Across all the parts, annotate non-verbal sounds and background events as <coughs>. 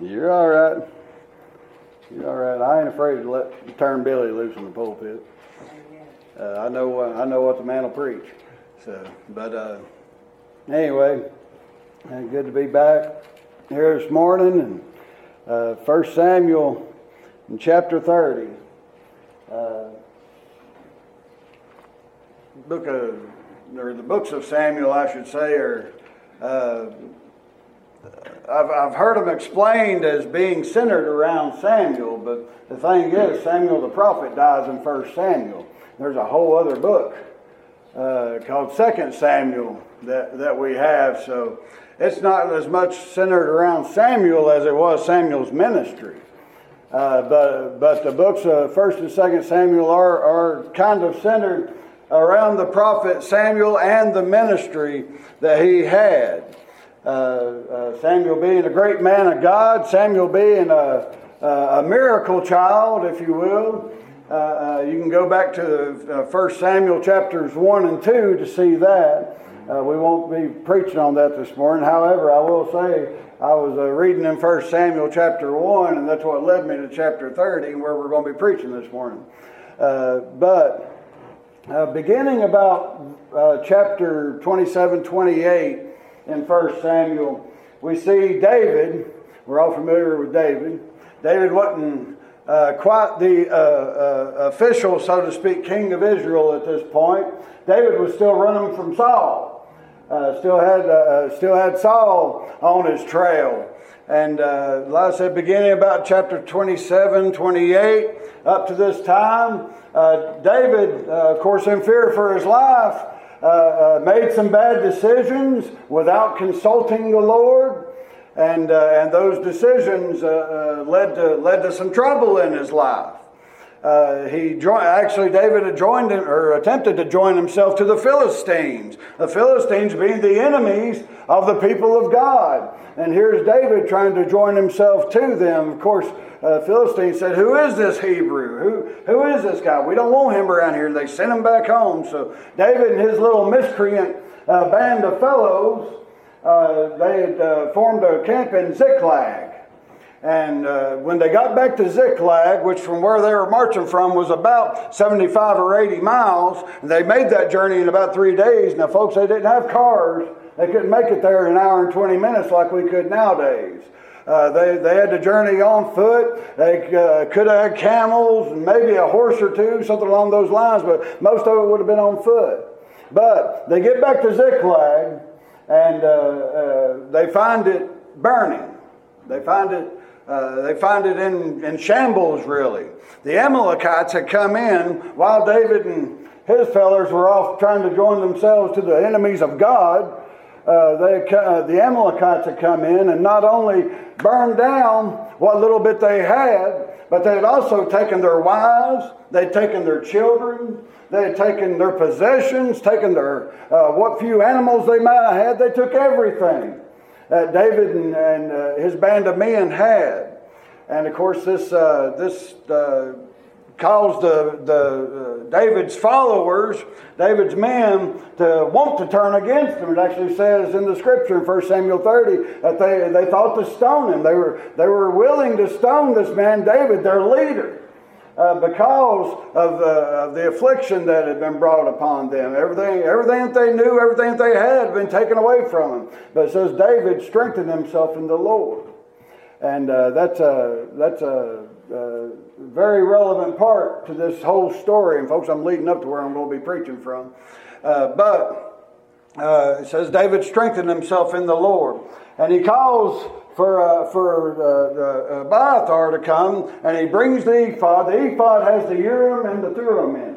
You're all right. You're all right. I ain't afraid to let turn Billy loose in the pulpit. Uh, I know. Uh, I know what the man will preach. So, but uh, anyway, uh, good to be back here this morning, and uh, First Samuel, in chapter thirty. Uh, book of, or the books of Samuel, I should say, are I've, I've heard them explained as being centered around Samuel, but the thing is, Samuel the prophet dies in 1 Samuel. There's a whole other book uh, called Second Samuel that, that we have, so it's not as much centered around Samuel as it was Samuel's ministry. Uh, but, but the books of 1st and 2nd Samuel are, are kind of centered around the prophet Samuel and the ministry that he had. Uh, uh, Samuel being a great man of God, Samuel being a, a miracle child, if you will. Uh, uh, you can go back to First Samuel chapters 1 and 2 to see that. Uh, we won't be preaching on that this morning. However, I will say I was uh, reading in First Samuel chapter 1, and that's what led me to chapter 30, where we're going to be preaching this morning. but beginning about chapter 27 28, in 1 Samuel, we see David. We're all familiar with David. David wasn't uh, quite the uh, uh, official, so to speak, king of Israel at this point. David was still running from Saul. Uh, still had uh, uh, still had Saul on his trail. And uh, like I said, beginning about chapter 27, 28, up to this time, David, of course, in fear for his life, uh, uh, made some bad decisions without consulting the Lord. And, uh, and those decisions uh, led, to, led to some trouble in his life. Uh, he actually, David had joined or attempted to join himself to the Philistines. The Philistines being the enemies of the people of God. And here's David trying to join himself to them. Of course, uh, Philistines said, Who is this Hebrew? Who, who is this guy? We don't want him around here. They sent him back home. So David and his little miscreant uh, band of fellows, uh, they had uh, formed a camp in Ziklag. And uh, when they got back to Ziklag, which from where they were marching from was about 75 or 80 miles, they made that journey in about three days. Now, folks, they didn't have cars. They couldn't make it there in an hour and 20 minutes like we could nowadays. Uh, they, they had to journey on foot. They uh, could have had camels maybe a horse or two, something along those lines, but most of it would have been on foot. But they get back to Ziklag and uh, uh they find it burning. They find it. Uh, they find it in, in shambles, really. The Amalekites had come in while David and his fellows were off trying to join themselves to the enemies of God uh, they, uh, the Amalekites had come in and not only burned down what little bit they had, but they had also taken their wives, they'd taken their children, they had taken their possessions, taken their uh, what few animals they might have had. They took everything that David and, and uh, his band of men had. And of course, this uh, this caused the, the uh, David's followers, David's men, to want to turn against him. It actually says in the scripture in 1 Samuel 30 that they, they thought to stone him. They were, they were willing to stone this man, David, their leader. Uh, because of the, of the affliction that had been brought upon them. Everything, everything that they knew, everything that they had, had been taken away from them. But it says David strengthened himself in the Lord. And uh, that's a, that's a uh, very relevant part to this whole story. And, folks, I'm leading up to where I'm going to be preaching from. Uh, but uh, it says David strengthened himself in the Lord. And he calls for, uh, for uh, Abiathar to come, and he brings the ephod. The ephod has the Urim and the Thummim in.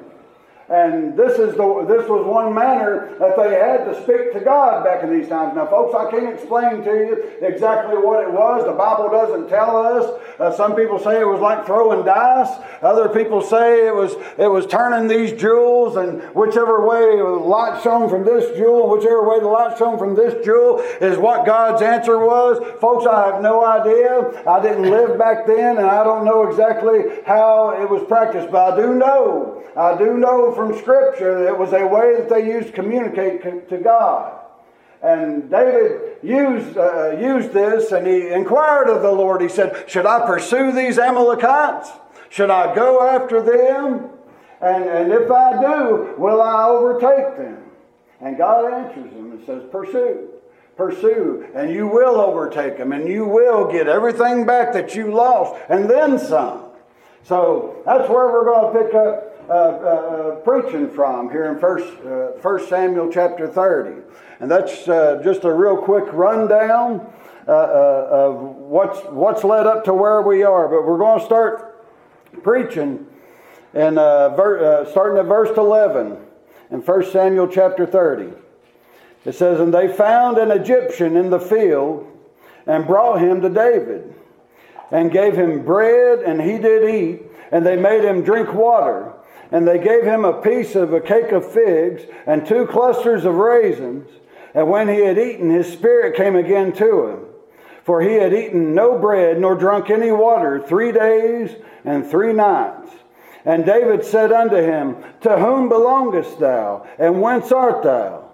And this is the this was one manner that they had to speak to God back in these times. Now, folks, I can't explain to you exactly what it was. The Bible doesn't tell us. Uh, some people say it was like throwing dice. Other people say it was it was turning these jewels, and whichever way the light shone from this jewel, whichever way the light shone from this jewel is what God's answer was. Folks, I have no idea. I didn't live back then, and I don't know exactly how it was practiced, but I do know. I do know from Scripture it was a way that they used to communicate to God. and David used, uh, used this and he inquired of the Lord. He said, Should I pursue these Amalekites? Should I go after them? And, and if I do, will I overtake them? And God answers him and says, Pursue, pursue, and you will overtake them, and you will get everything back that you lost, and then some. So that's where we're going to pick up uh, uh, uh, preaching from here in First, uh, First Samuel chapter 30. And that's uh, just a real quick rundown uh, of what's, what's led up to where we are. But we're going to start preaching and ver- starting at verse 11 in First Samuel chapter 30. It says, And they found an Egyptian in the field and brought him to David and gave him bread, and he did eat, and they made him drink water. And they gave him a piece of a cake of figs and two clusters of raisins. And when he had eaten, his spirit came again to him. For he had eaten no bread nor drunk any water three days and three nights. And David said unto him, To whom belongest thou, and whence art thou?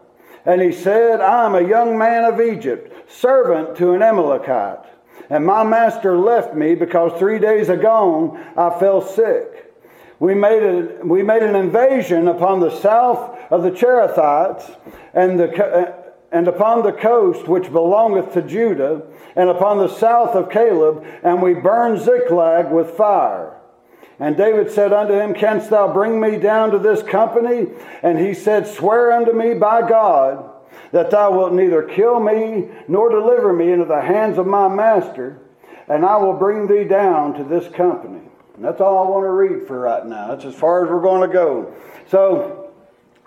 And he said, I am a young man of Egypt, servant to an Amalekite. And my master left me because three days agone I fell sick. We made, a, we made an invasion upon the south of the Cherethites and, the, and upon the coast which belongeth to Judah, and upon the south of Caleb, and we burned Ziklag with fire. And David said unto him, Canst thou bring me down to this company? And he said, Swear unto me by God that thou wilt neither kill me nor deliver me into the hands of my master, and I will bring thee down to this company. And that's all I want to read for right now. That's as far as we're going to go. So,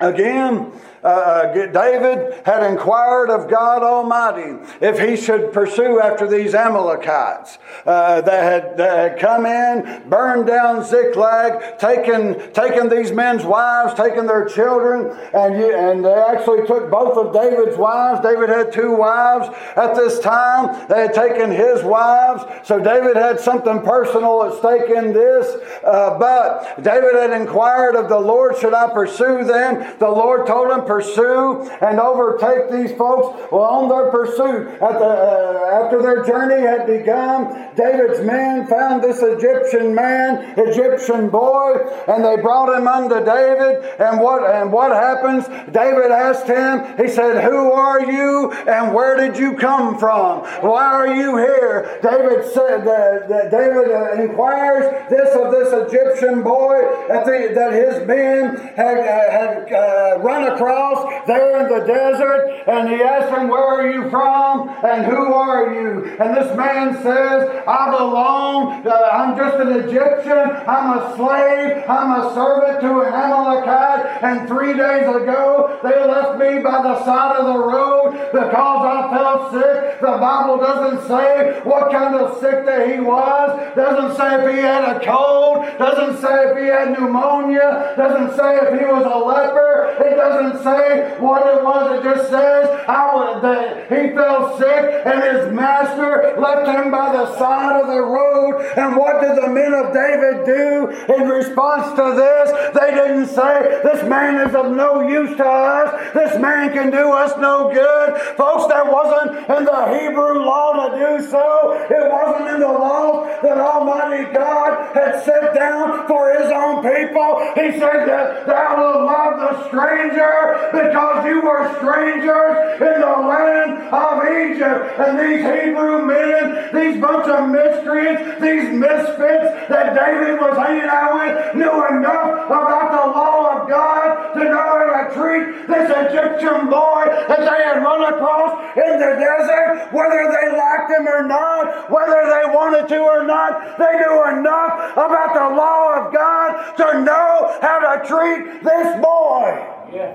again, uh, uh David had inquired of God Almighty if he should pursue after these Amalekites uh, that, had, that had come in, burned down Ziklag, taken, taken these men's wives, taken their children, and, you, and they actually took both of David's wives. David had two wives at this time. They had taken his wives, so David had something personal at stake in this. Uh, but David had inquired of the Lord, should I pursue them? The Lord told him, pursue and overtake these folks. Well, on their pursuit, at the, uh, after their journey had begun, David's men found this Egyptian man, Egyptian boy, and they brought him unto David. And what and what happens? David asked him. He said, "Who are you, and where did you come from? Why are you here?" David said that, that David uh, inquires this of this Egyptian boy that, the, that his men had, uh, had uh, run across there in the desert, and he asked him, Where are you from? And who are you? And this man says, I belong, uh, I'm just an Egyptian, I'm a slave, I'm a servant to an Amalekite, and three days ago they left me by the side of the road because I felt sick. The Bible doesn't say what kind of sick that he was, doesn't say if he had a cold, doesn't say if he had pneumonia, doesn't say if he was a leper, it doesn't say say what it was. It just says how that he fell sick and his master left him by the side of the road. And what did the men of David do in response to this? They didn't say, This man is of no use to us. This man can do us no good. Folks, that wasn't in the Hebrew law to do so. It wasn't in the law that Almighty God had set down for his own people. He said that thou wilt love the stranger because you were strangers in the land of Egypt. And these Hebrew men, these bunch of miscreants, these misfits that David was hanging out with, knew enough about the law of God to know how to treat this Egyptian boy that they had run across in the desert, whether they liked him or not, whether they wanted to or not. They knew enough about the law of God to know how to treat this boy. Yeah.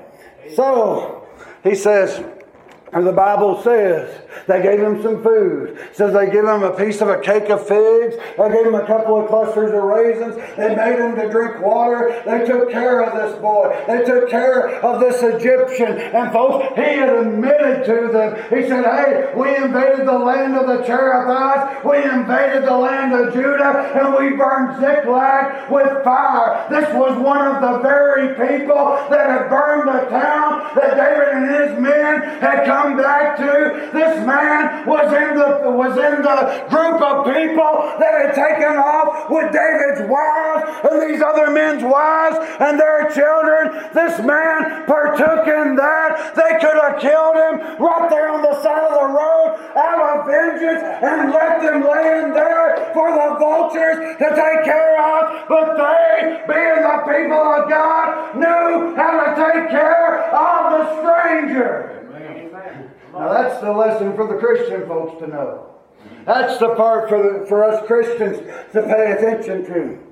So, he says, the Bible says they gave him some food. It says they gave him a piece of a cake of figs. They gave him a couple of clusters of raisins. They made him to drink water. They took care of this boy. They took care of this Egyptian. And folks, he had admitted to them. He said, Hey, we invaded the land of the Cherethites. We invaded the land of Judah. And we burned Ziklag with fire. This was one of the very people that had burned the town that David and his men had come come back to this man was in the was in the group of people that had taken off with David's wives and these other men's wives and their children. This man partook in that. They could have killed him right there on the side of the road out of vengeance and left him laying there for the vultures to take care of. But they, being the people of God, knew how to take care of the stranger. Now that's the lesson for the Christian folks to know. That's the part for, the, for us Christians to pay attention to.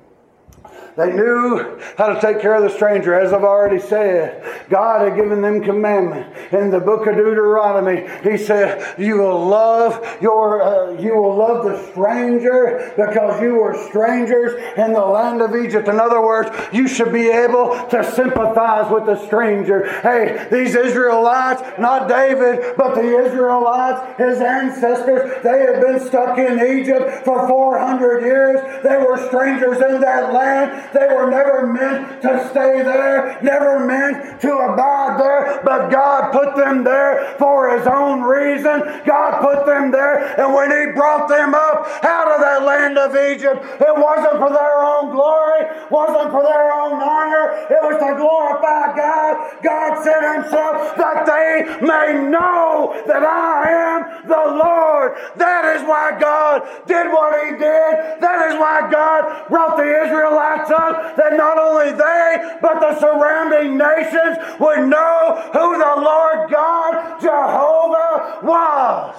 They knew how to take care of the stranger, as I've already said. God had given them commandment in the book of Deuteronomy. He said, "You will love your, uh, you will love the stranger because you were strangers in the land of Egypt." In other words, you should be able to sympathize with the stranger. Hey, these Israelites, not David, but the Israelites, his ancestors, they had been stuck in Egypt for 400 years. They were strangers in that land. They were never meant to stay there, never meant to abide there, but God put them there for His own reason. God put them there, and when He brought them up out of that land of Egypt, it wasn't for their own glory, wasn't for their own honor, it was to glorify God. God said Himself that they may know that I am the Lord. That is why God did what He did. That is why God brought the Israelites that not only they, but the surrounding nations would know who the Lord God, Jehovah, was.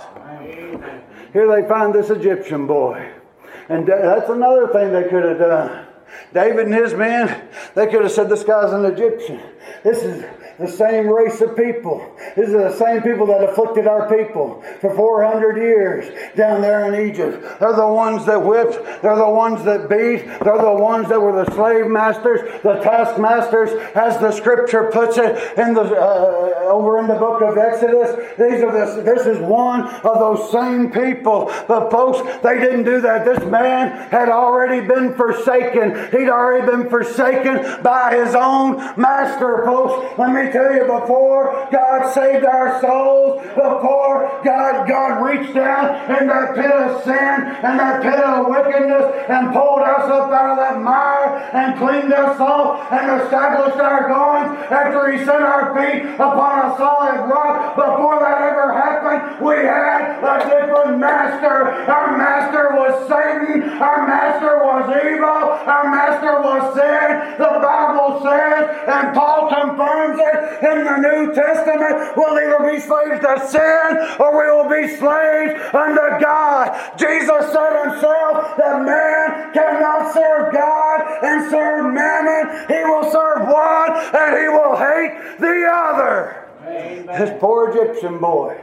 Here they find this Egyptian boy. And that's another thing they could have done. David and his men, they could have said, This guy's an Egyptian. This is the same race of people. These are the same people that afflicted our people for 400 years down there in Egypt. They're the ones that whipped. They're the ones that beat. They're the ones that were the slave masters, the taskmasters, as the scripture puts it in the uh, over in the book of Exodus. These are this. This is one of those same people. But folks, they didn't do that. This man had already been forsaken. He'd already been forsaken by his own master, folks. Let me tell you, before God saved our souls, before God, God reached down in that pit of sin and that pit of wickedness and pulled us up out of that mire and cleaned us off and established our goings after He set our feet upon a solid rock. Before that ever happened, we had a different master. Our master was Satan. Our master was evil. Our master was sin. The Bible says, and Paul confirms it in the New Testament, we'll either be slaves to sin or we will be slaves unto God. Jesus said himself that man cannot serve God and serve mammon. He will serve one and he will hate the other. Amen. This poor Egyptian boy,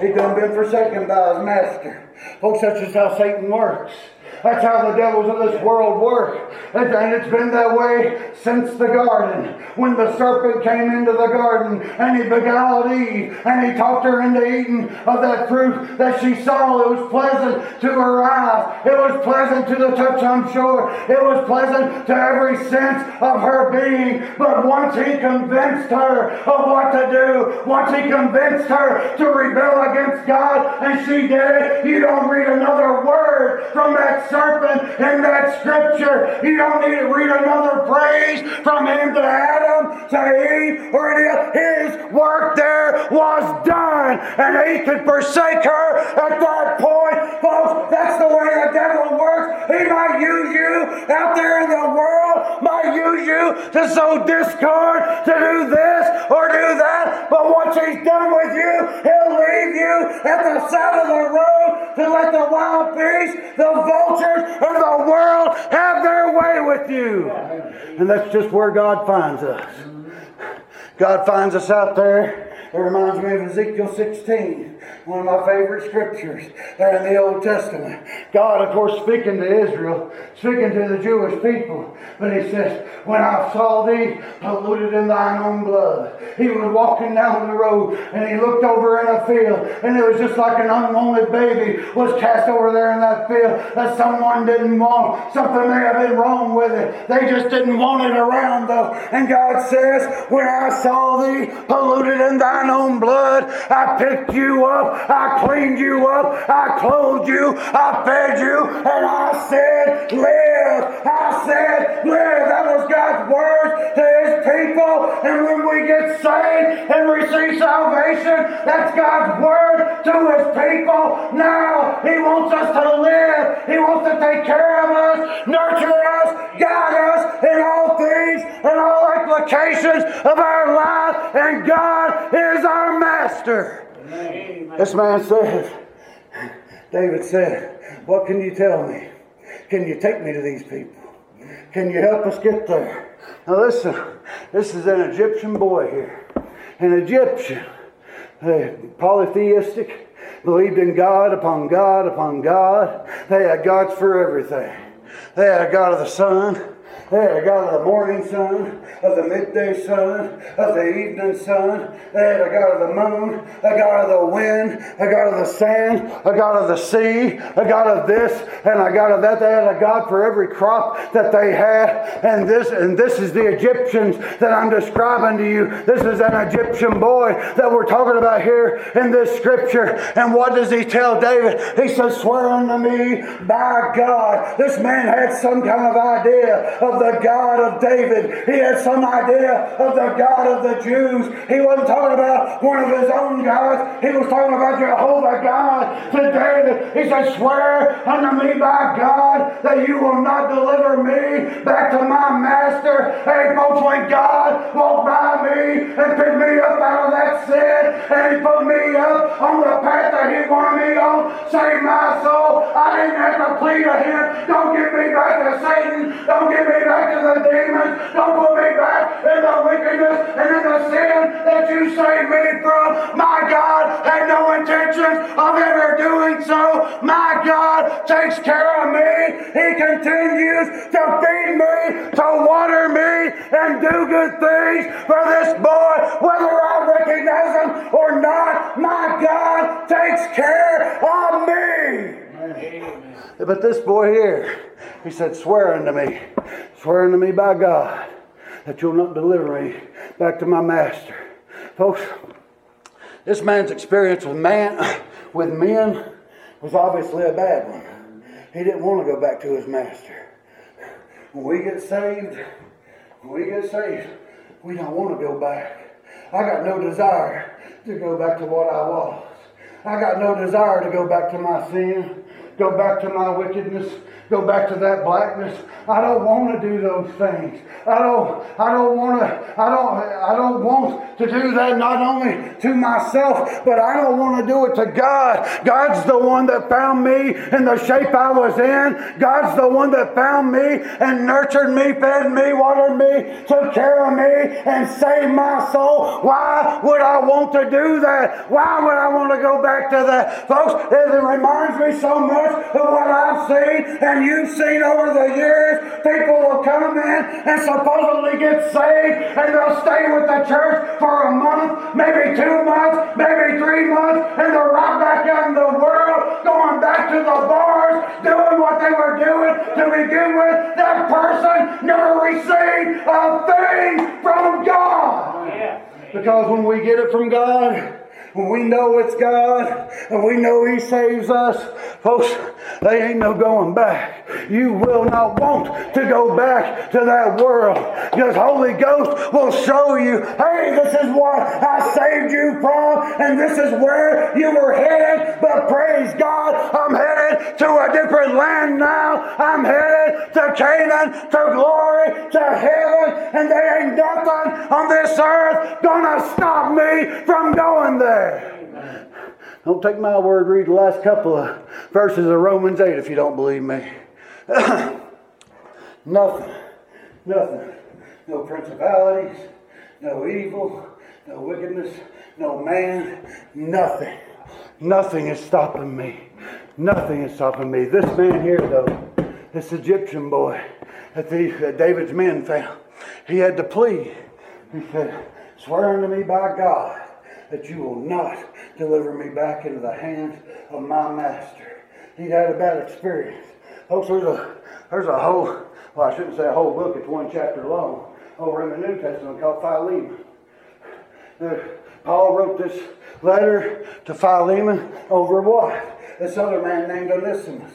he done been forsaken by his master. Folks, that's just how Satan works. That's how the devils of this world work. And it's been that way since the garden. When the serpent came into the garden and he beguiled Eve and he talked her into eating of that fruit that she saw. It was pleasant to her eyes. It was pleasant to the touch, I'm sure. It was pleasant to every sense of her being. But once he convinced her of what to do, once he convinced her to rebel against God, and she did it, you don't read another word from that serpent in that scripture. You don't need to read another phrase from him to Adam to Eve or any other. His work there was done, and he could forsake her at that point. Folks, that's the way the devil works. He might use you out there in the world, might use you to sow discord, to do this or do that, but once he's done with you, he'll leave you at the side of the road to let the wild beasts, the vultures, of the world have their way with you. And that's just where God finds us. God finds us out there. It reminds me of Ezekiel 16 one of my favorite scriptures there in the Old Testament. God, of course, speaking to Israel, speaking to the Jewish people, but he says, When I saw thee polluted in thine own blood, he was walking down the road and he looked over in a field, and it was just like an unwanted baby was cast over there in that field that someone didn't want. Something may have been wrong with it. They just didn't want it around, though. And God says, When I saw thee polluted in thine own blood. I picked you up. I cleaned you up. I clothed you. I fed you. And I said, live. I said, live. That was God's word to his people. And when we get saved and receive salvation, that's God's word to his people. Now he wants us to live. He wants to take care of us, nurture us, guide us in all things and all applications of our life. And God is our master. Amen. This man said, David said, What can you tell me? Can you take me to these people? Can you help us get there? Now listen, this is an Egyptian boy here. An Egyptian, polytheistic, believed in God upon God upon God. They had gods for everything. They had a God of the sun. They had a God of the morning sun, of the midday sun, of the evening sun. They had a God of the moon, a God of the wind, a God of the sand, a God of the sea, a God of this, and a God of that. They had a God for every crop that they had. And this, and this is the Egyptians that I'm describing to you. This is an Egyptian boy that we're talking about here in this scripture. And what does he tell David? He says, Swear unto me by God. This man had some kind of idea of the God of David. He had some idea of the God of the Jews. He wasn't talking about one of his own gods. He was talking about Jehovah God to David. He said, Swear unto me by God that you will not deliver me back to my master. Hey, folks, when God walked by me and picked me up out of that sin and he put me up on the path that he wanted me on, save my soul, I didn't have to plead to him. Don't give me back to Satan. Don't give me back to the demons. Don't put me back in the wickedness and in the sin that you saved me from. My God had no intentions of ever doing so. My God takes care of me. He continues to feed me, to water me, and do good things for this boy, whether I recognize him or not. My God takes care of me. Amen. But this boy here, he said, Swear unto me, swear unto me by God that you'll not deliver me back to my master. Folks, this man's experience with man with men was obviously a bad one. He didn't want to go back to his master. When we get saved, when we get saved, we don't want to go back. I got no desire to go back to what I was. I got no desire to go back to my sin go back to my wickedness, go back to that blackness. I don't want to do those things. I don't I don't want to I don't I don't want to do that not only to myself, but I don't want to do it to God. God's the one that found me in the shape I was in. God's the one that found me and nurtured me, fed me, watered me, took care of me, and saved my soul. Why would I want to do that? Why would I want to go back to that? Folks, it reminds me so much of what I've seen and you've seen over the years. People will come in and supposedly get saved and they'll stay with the church for a month, maybe two months, maybe three months, and they're right back out in the world, going back to the bars, doing what they were doing to begin with. That person never received a thing from God. Because when we get it from God, when we know it's God and we know He saves us, folks, they ain't no going back. You will not want to go back to that world because Holy Ghost will show you, hey, this is what I saved you from, and this is where you were headed. But praise God, I'm headed to a different land now. I'm headed to Canaan, to glory, to heaven, and there ain't nothing on this earth gonna stop me from going there. Don't take my word, read the last couple of verses of Romans 8 if you don't believe me. <clears throat> nothing, nothing. No principalities, no evil, no wickedness, no man, nothing. Nothing is stopping me. Nothing is stopping me. This man here, though, this Egyptian boy that, the, that David's men found, he had to plead. He said, Swear unto me by God that you will not deliver me back into the hands of my master. He'd had a bad experience. Folks, there's a, there's a whole, well, I shouldn't say a whole book, it's one chapter long, over in the New Testament called Philemon. Paul wrote this letter to Philemon over what? This other man named Onesimus.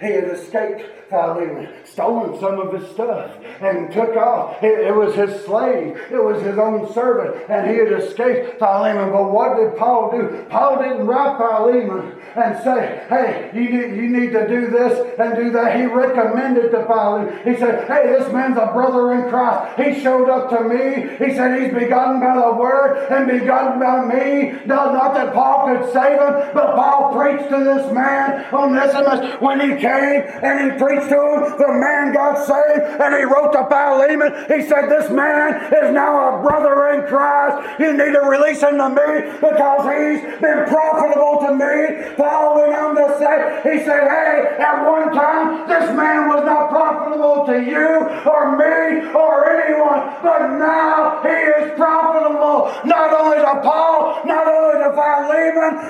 He had escaped Philemon, stolen some of his stuff, and took off. It, it, was his slave, it was his own servant, and he had escaped Philemon. But what did Paul do? Paul didn't write Philemon and say, hey, you need, you need to do this and do that. He recommended to Philemon. He said, hey, this man's a brother in Christ. He showed up to me. He said, he's begotten by the word and begotten by me. Not, not that Paul could save him, but Paul preached to this man on Onesimus when he came and he preached to him. The man got saved and he wrote to Philemon. He said, this man is now a brother in Christ. You need to release him to me because he's been profitable to me. Paul went on to say, he said, hey, at one time, this man was not profitable to you or me or anyone, but now he is profitable not only to Paul, not only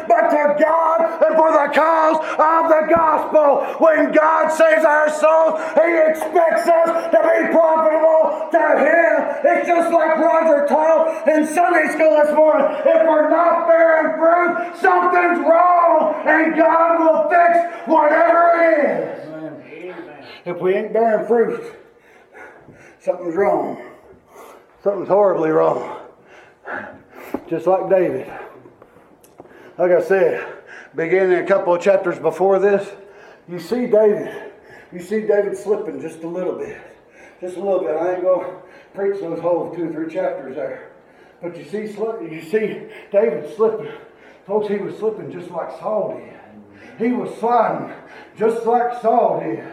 but to God and for the cause of the gospel. When God saves our souls, he expects us to be profitable to him. It's just like Roger taught in Sunday school this morning. If we're not bearing fruit, something's wrong and God will fix whatever it is. Amen. If we ain't bearing fruit, something's wrong. Something's horribly wrong. Just like David. Like I said, beginning a couple of chapters before this, you see David. You see David slipping just a little bit. Just a little bit. I ain't going to preach those whole two or three chapters there. But you see, you see David slipping. Folks, he was slipping just like Saul did. He was sliding just like Saul did.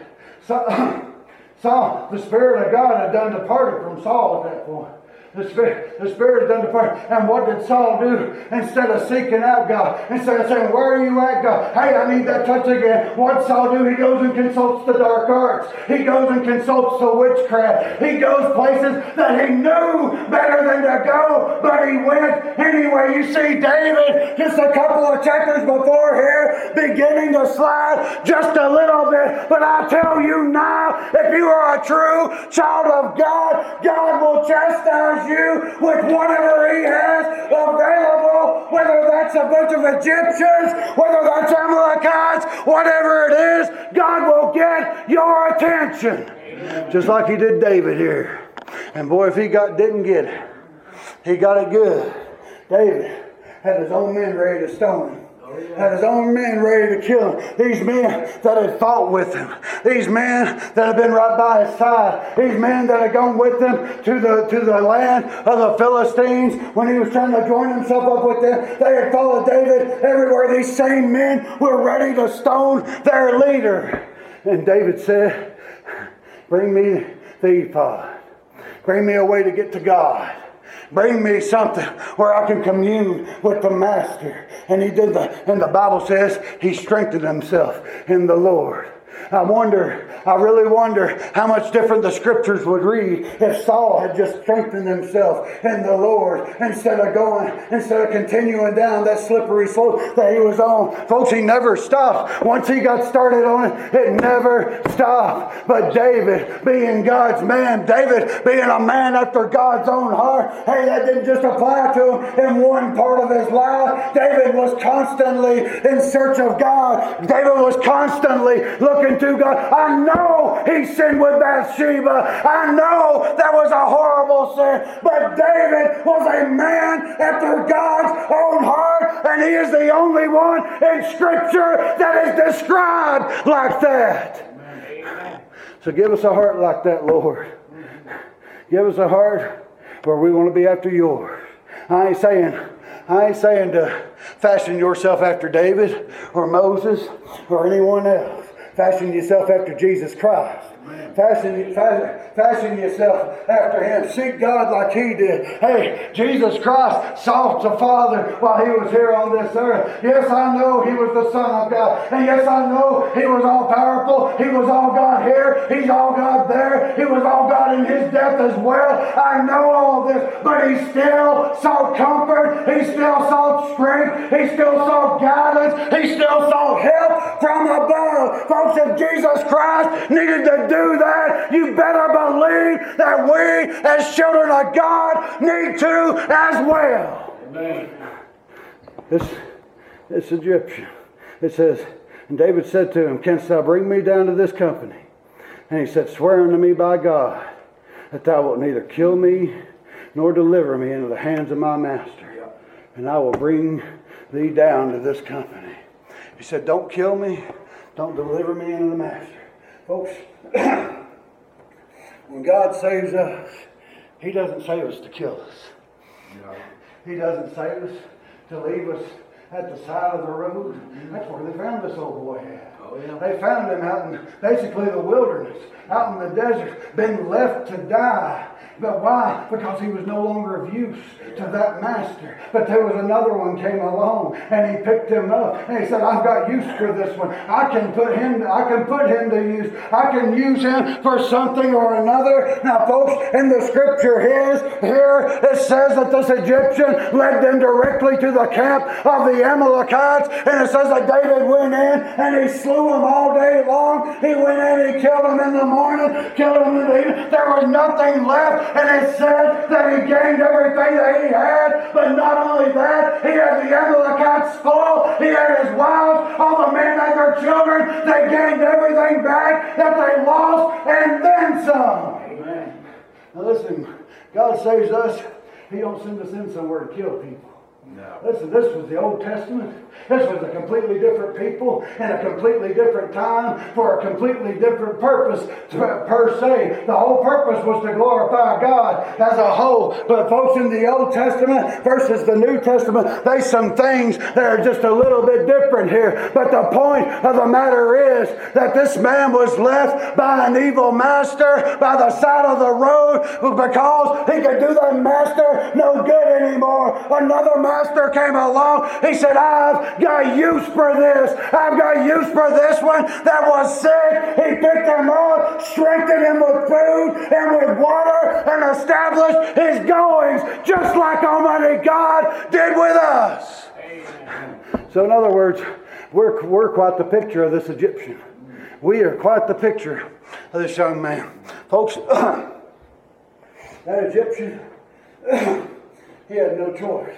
<clears throat> Saul, the Spirit of God had done departed from Saul at that point. The Spirit, the Spirit done depart. And what did Saul do? Instead of seeking out God, instead of saying, Where are you at, God? Hey, I need that touch again. What Saul do? He goes and consults the dark arts. He goes and consults the witchcraft. He goes places that he knew better than to go, but he went anyway. You see David just a couple of chapters before here, beginning to slide just a little bit. But I tell you now, if you are a true child of God, God will chastise you with whatever he has available, whether that's a bunch of Egyptians, whether that's Amalekites, whatever it is, God will get your attention. Just like he did David here. And boy, if he got didn't get it, he got it good. David had his own men ready to stone him had his own men ready to kill him. These men that had fought with him. These men that had been right by his side. These men that had gone with him to the, to the land of the Philistines when he was trying to join himself up with them. They had followed David everywhere. These same men were ready to stone their leader. And David said, Bring me the ephod. Bring me a way to get to God. Bring me something where I can commune with the Master. And he did that. And the Bible says he strengthened himself in the Lord. I wonder, I really wonder how much different the scriptures would read if Saul had just strengthened himself in the Lord instead of going, instead of continuing down that slippery slope that he was on. Folks, he never stopped. Once he got started on it, it never stopped. But David, being God's man, David being a man after God's own heart, hey, that didn't just apply to him in one part of his life. David was constantly in search of God. David was constantly looking to God. I know he sinned with Bathsheba. I know that was a horrible sin. But David was a man after God's own heart, and he is the only one in Scripture that is described like that. So give us a heart like that, Lord. Give us a heart where we want to be after yours. I ain't saying I ain't saying to fashion yourself after David or Moses or anyone else. Fashion yourself after Jesus Christ. Fashion, fashion yourself after him. Seek God like he did. Hey, Jesus Christ sought the Father while he was here on this earth. Yes, I know he was the Son of God. And yes, I know he was all powerful. He was all God here. He's all God there. He was all God in his death as well. I know all this. But he still sought comfort. He still sought strength. He still sought guidance. He still sought help from above. Folks, if Jesus Christ needed to do that, you better believe that we, as children of God, need to as well. This, this Egyptian, it says, and David said to him, Canst thou bring me down to this company? And he said, Swear unto me by God that thou wilt neither kill me nor deliver me into the hands of my master, and I will bring thee down to this company. He said, Don't kill me, don't deliver me into the master. Folks, <coughs> when God saves us, He doesn't save us to kill us. He doesn't save us to leave us at the side of the road. Mm-hmm. That's where they found this old boy at. Oh, yeah. They found him out in basically the wilderness, out in the desert, been left to die but why? Because he was no longer of use to that master. But there was another one came along and he picked him up and he said, I've got use for this one. I can put him, I can put him to use. I can use him for something or another. Now, folks, in the scripture here, here it says that this Egyptian led them directly to the camp of the Amalekites. And it says that David went in and he slew them all day long. He went in, and he killed them in the morning, killed them in the evening. There was nothing left and it said that he gained everything that he had. But not only that, he had the Amalekites full. He had his wives, all the men and their children. They gained everything back that they lost and then some. Amen. Now listen, God saves us. He don't send us in somewhere to kill people. No. Listen, this was the Old Testament. This was a completely different people and a completely different time for a completely different purpose per se. The whole purpose was to glorify God as a whole. But folks in the Old Testament versus the New Testament, there's some things that are just a little bit different here. But the point of the matter is that this man was left by an evil master by the side of the road because he could do the master no good anymore. Another master came along. He said, I've got use for this. I've got use for this one that was sick. He picked him up, strengthened him with food and with water, and established his goings, just like Almighty God did with us. Amen. So, in other words, we're, we're quite the picture of this Egyptian. We are quite the picture of this young man. Folks, <clears throat> that Egyptian, <clears throat> he had no choice.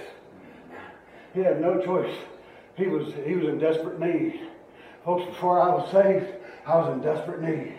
He had no choice he was, he was in desperate need. Folks, before I was saved, I was in desperate need.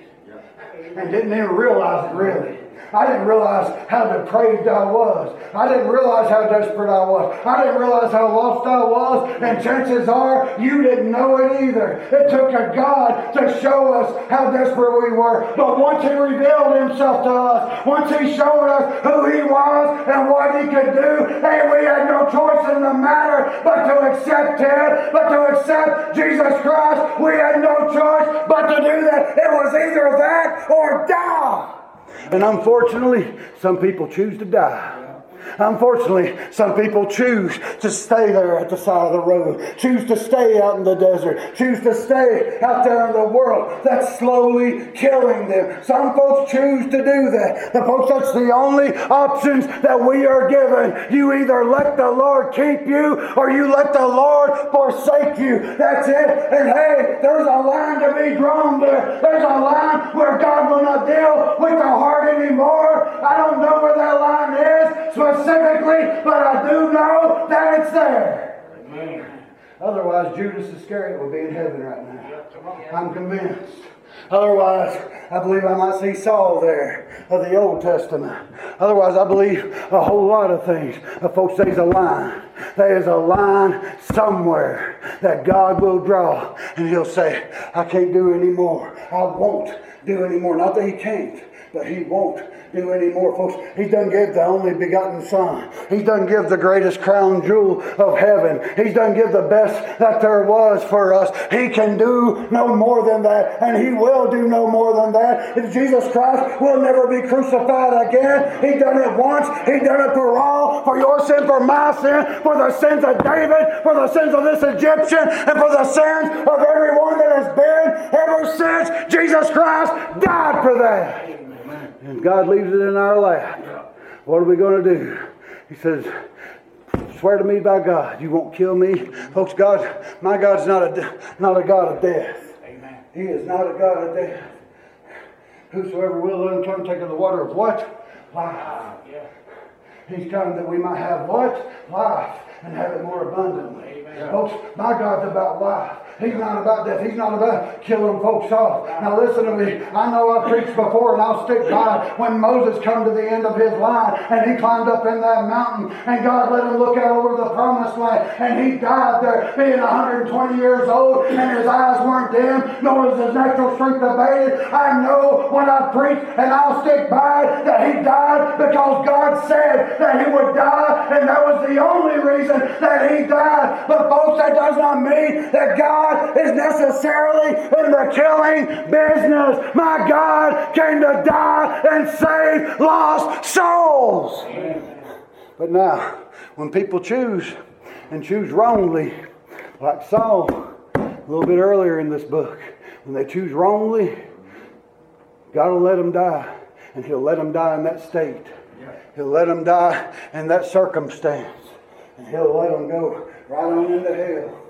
And didn't even realize it really. I didn't realize how depraved I was. I didn't realize how desperate I was. I didn't realize how lost I was. And chances are you didn't know it either. It took a God to show us how desperate we were. But once He revealed Himself to us, once He showed us who He was and what He could do, hey, we had no choice in the matter but to accept Him, but to accept Jesus Christ. We had no choice but to do that. It was either that or die. And unfortunately, some people choose to die. Unfortunately, some people choose to stay there at the side of the road, choose to stay out in the desert, choose to stay out there in the world. That's slowly killing them. Some folks choose to do that. The folks, that's the only options that we are given. You either let the Lord keep you or you let the Lord forsake you. That's it. And hey, there's a line to be drawn there. There's a line where God will not deal with the heart anymore. I don't know where that line is. Specifically, but I do know that it's there. Amen. Otherwise, Judas Iscariot would be in heaven right now. I'm convinced. Otherwise, I believe I might see Saul there of the Old Testament. Otherwise, I believe a whole lot of things. But folks, there's a line. There is a line somewhere that God will draw, and He'll say, I can't do anymore. I won't do anymore. Not that He can't, but He won't do anymore, folks. He doesn't give the only begotten Son. He doesn't give the greatest crown jewel of heaven. He doesn't give the best that there was for us. He can do no more than that, and He will do no more than that. If Jesus Christ will never be crucified again. He done it once. He done it for all, for your sin, for my sin, for the sins of David, for the sins of this Egyptian, and for the sins of everyone that has been ever since Jesus Christ died for that and God leaves it in our lap, what are we going to do? He says, Swear to me by God, you won't kill me. Folks, God, my God's not a, not a God of death. Amen. He is not a God of death. Whosoever will let him come take of the water of what? Life. Yeah. He's come that we might have what? Life and have it more abundantly. Folks, my God's about life. He's not about death. He's not about killing folks off. Now listen to me. I know I've preached before and I'll stick by it. when Moses come to the end of his line and he climbed up in that mountain and God let him look out over the promised land and he died there being 120 years old and his eyes weren't dim nor was his natural strength abated. I know when I preach and I'll stick by it that he died because God said that he would die and that was the only reason that he died. But folks, that does not mean that God God is necessarily in the killing business. My God came to die and save lost souls. But now, when people choose and choose wrongly, like Saul a little bit earlier in this book, when they choose wrongly, God will let them die, and He'll let them die in that state. He'll let them die in that circumstance, and He'll let them go right on into hell.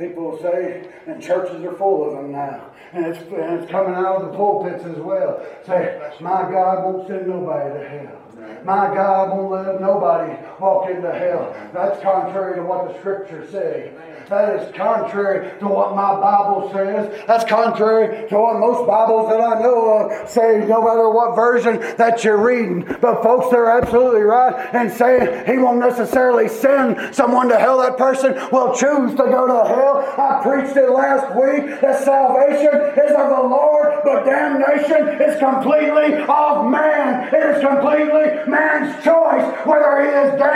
People say, and churches are full of them now. And it's, and it's coming out of the pulpits as well. Say, my God won't send nobody to hell. My God won't let nobody walk into hell. That's contrary to what the scriptures say. That is contrary to what my Bible says. That's contrary to what most Bibles that I know of say, no matter what version that you're reading. But folks, they're absolutely right in saying he won't necessarily send someone to hell. That person will choose to go to hell. I preached it last week that salvation is of the Lord, but damnation is completely of man. It is completely man's choice whether he is damned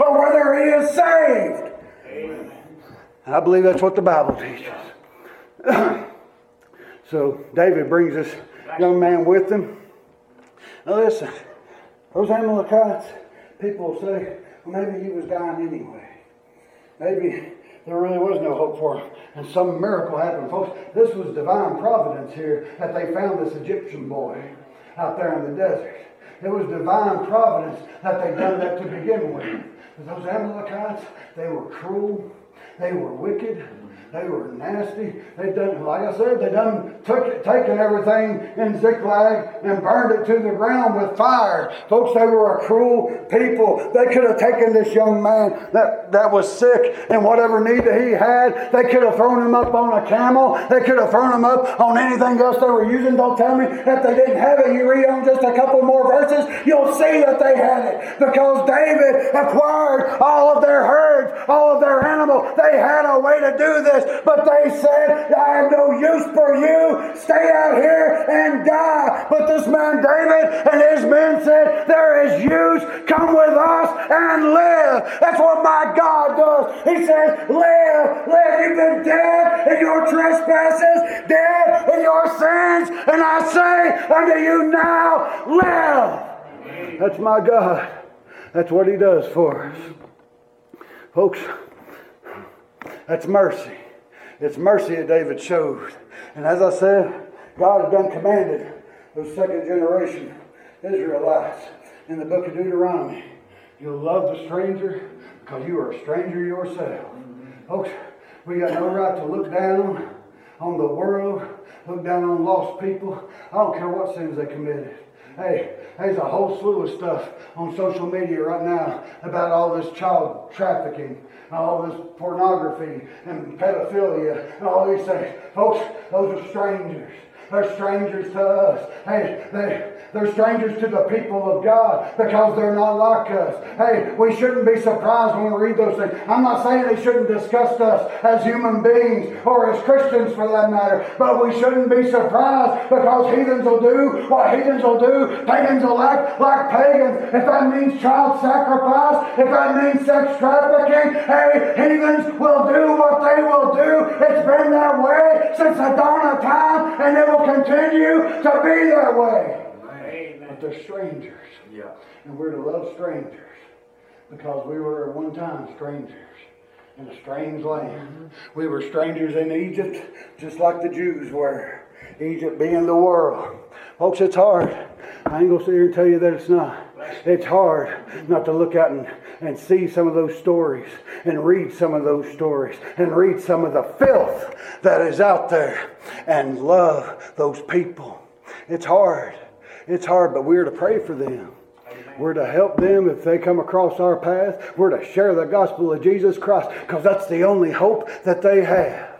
or whether he is saved. And I believe that's what the Bible teaches. <clears throat> so David brings this young man with him. Now listen, those Amalekites, people will say, well, maybe he was dying anyway. Maybe there really was no hope for him. And some miracle happened. Folks, this was divine providence here that they found this Egyptian boy out there in the desert. It was divine providence that they done that to begin with. Those Amalekites, they were cruel. They were wicked. They were nasty. They done, like I said, they done took it, taken everything in Ziklag and burned it to the ground with fire. Folks, they were a cruel people. They could have taken this young man that, that was sick and whatever need that he had, they could have thrown him up on a camel. They could have thrown him up on anything else they were using. Don't tell me that they didn't have it. You read on just a couple more verses, you'll see that they had it because David acquired all of their herds, all of their animals. They had a way to do this this, but they said, I have no use for you. Stay out here and die. But this man David and his men said, There is use. Come with us and live. That's what my God does. He says, Live, live. You've been dead in your trespasses, dead in your sins, and I say unto you now, live. That's my God. That's what He does for us. Folks, that's mercy. It's mercy that David showed. And as I said, God had done commanded those second generation Israelites in the book of Deuteronomy. You'll love the stranger because you are a stranger yourself. Folks, we got no right to look down on the world, look down on lost people. I don't care what sins they committed. Hey, there's a whole slew of stuff on social media right now about all this child trafficking all this pornography and pedophilia and all these things. Folks, those are strangers. They're strangers to us. Hey, they, they're strangers to the people of God because they're not like us. Hey, we shouldn't be surprised when we read those things. I'm not saying they shouldn't disgust us as human beings or as Christians for that matter, but we shouldn't be surprised because heathens will do what heathens will do. Pagans will act like pagans. If that means child sacrifice, if that means sex trafficking, hey, heathens will do what they will do. It's been that way since the dawn of time, and it will continue to be that way they're strangers. Yeah. And we're to love strangers because we were at one time strangers in a strange land. Mm-hmm. We were strangers in Egypt just like the Jews were. Egypt being the world. Folks, it's hard. I ain't going to sit here and tell you that it's not. It's hard not to look out and, and see some of those stories and read some of those stories and read some of the filth that is out there and love those people. It's hard. It's hard, but we're to pray for them. We're to help them if they come across our path. We're to share the gospel of Jesus Christ because that's the only hope that they have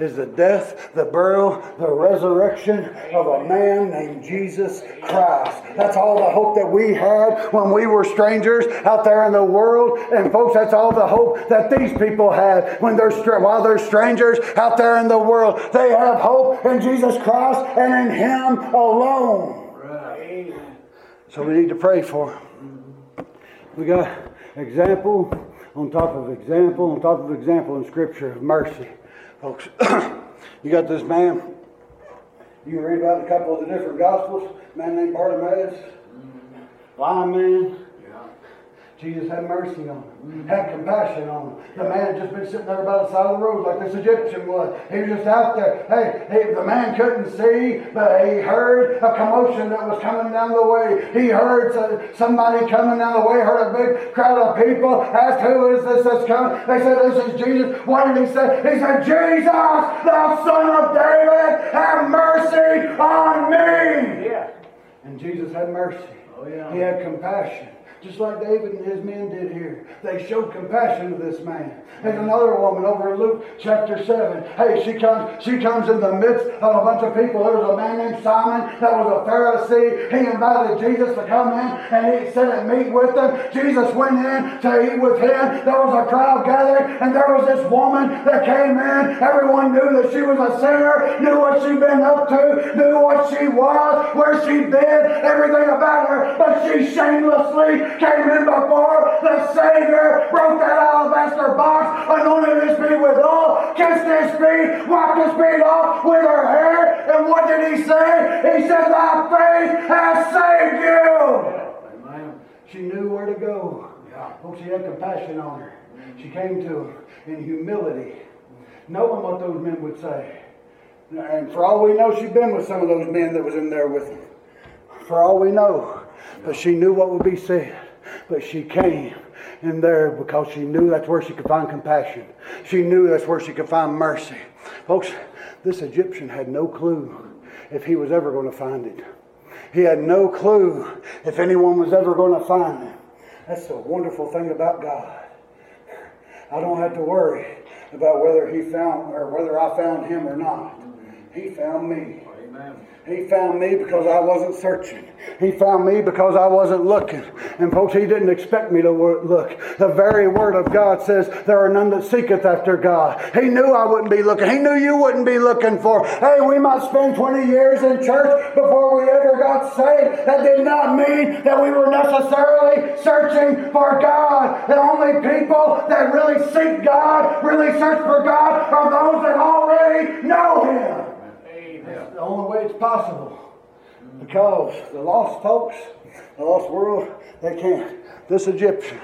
is the death, the burial, the resurrection of a man named Jesus Christ. That's all the hope that we had when we were strangers out there in the world. And folks, that's all the hope that these people had when they're while they're strangers out there in the world. They have hope in Jesus Christ and in Him alone. So we need to pray for them. We got example on top of example on top of example in Scripture of mercy. Folks, <coughs> you got this man. You read about a couple of the different Gospels. Man named Bartimaeus, blind man, Jesus had mercy on him, mm-hmm. had compassion on him. The man had just been sitting there by the side of the road like this Egyptian was. He was just out there. Hey, hey, the man couldn't see, but he heard a commotion that was coming down the way. He heard somebody coming down the way, heard a big crowd of people, asked, Who is this that's coming? They said, This is Jesus. What did he say? He said, Jesus, thou son of David, have mercy on me. Yeah. And Jesus had mercy. Oh, yeah. He had compassion just like David and his men did here. They showed compassion to this man. And another woman over in Luke chapter 7. Hey, she comes, she comes in the midst of a bunch of people. There was a man named Simon that was a Pharisee. He invited Jesus to come in and he said and meet with them. Jesus went in to eat with him. There was a crowd gathered, and there was this woman that came in. Everyone knew that she was a sinner, knew what she'd been up to, knew what she was, where she'd been, everything about her, but she shamelessly came in before the Savior, broke that alabaster box, anointed his feet with oil, kissed his feet, wiped his feet off with her hair. And what did he say? He said, Thy faith has saved you. Amen. She knew where to go. Yeah. Oh, she had compassion on her. She came to him in humility, knowing what those men would say. And for all we know, she'd been with some of those men that was in there with him. For all we know. But she knew what would be said. But she came in there because she knew that's where she could find compassion. She knew that's where she could find mercy. Folks, this Egyptian had no clue if he was ever going to find it. He had no clue if anyone was ever going to find him. That's the wonderful thing about God. I don't have to worry about whether he found or whether I found him or not. He found me. Amen. He found me because I wasn't searching. He found me because I wasn't looking. And folks, He didn't expect me to look. The very Word of God says, There are none that seeketh after God. He knew I wouldn't be looking. He knew you wouldn't be looking for. Hey, we might spend 20 years in church before we ever got saved. That did not mean that we were necessarily searching for God. The only people that really seek God, really search for God, are those that already know Him the only way it's possible. Because the lost folks, the lost world, they can't. This Egyptian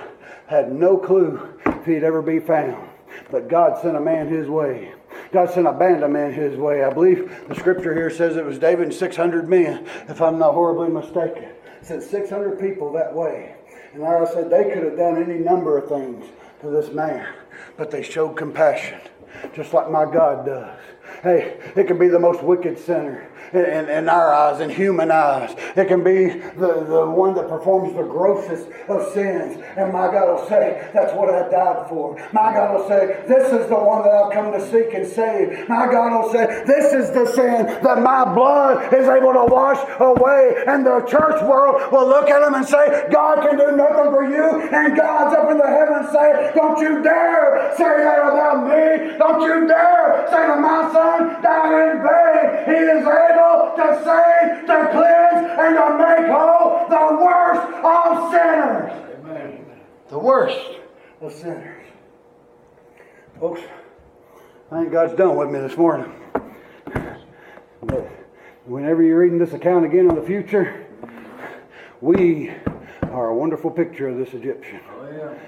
had no clue if he'd ever be found. But God sent a man his way. God sent a band of men his way. I believe the scripture here says it was David and 600 men, if I'm not horribly mistaken. It said 600 people that way. And like I said, they could have done any number of things to this man, but they showed compassion, just like my God does. Hey, it can be the most wicked sinner in, in our eyes, in human eyes. It can be the, the one that performs the grossest of sins. And my God will say, That's what I died for. My God will say, This is the one that I've come to seek and save. My God will say, This is the sin that my blood is able to wash away. And the church world will look at him and say, God can do nothing for you. And God's up in the heavens say, Don't you dare say that about me. Don't you dare say to my Son died in vain. He is able to save, to cleanse, and to make whole the worst of sinners. Amen. The worst of sinners. Folks, I think God's done with me this morning. But whenever you're reading this account again in the future, we are a wonderful picture of this Egyptian. Oh, yeah.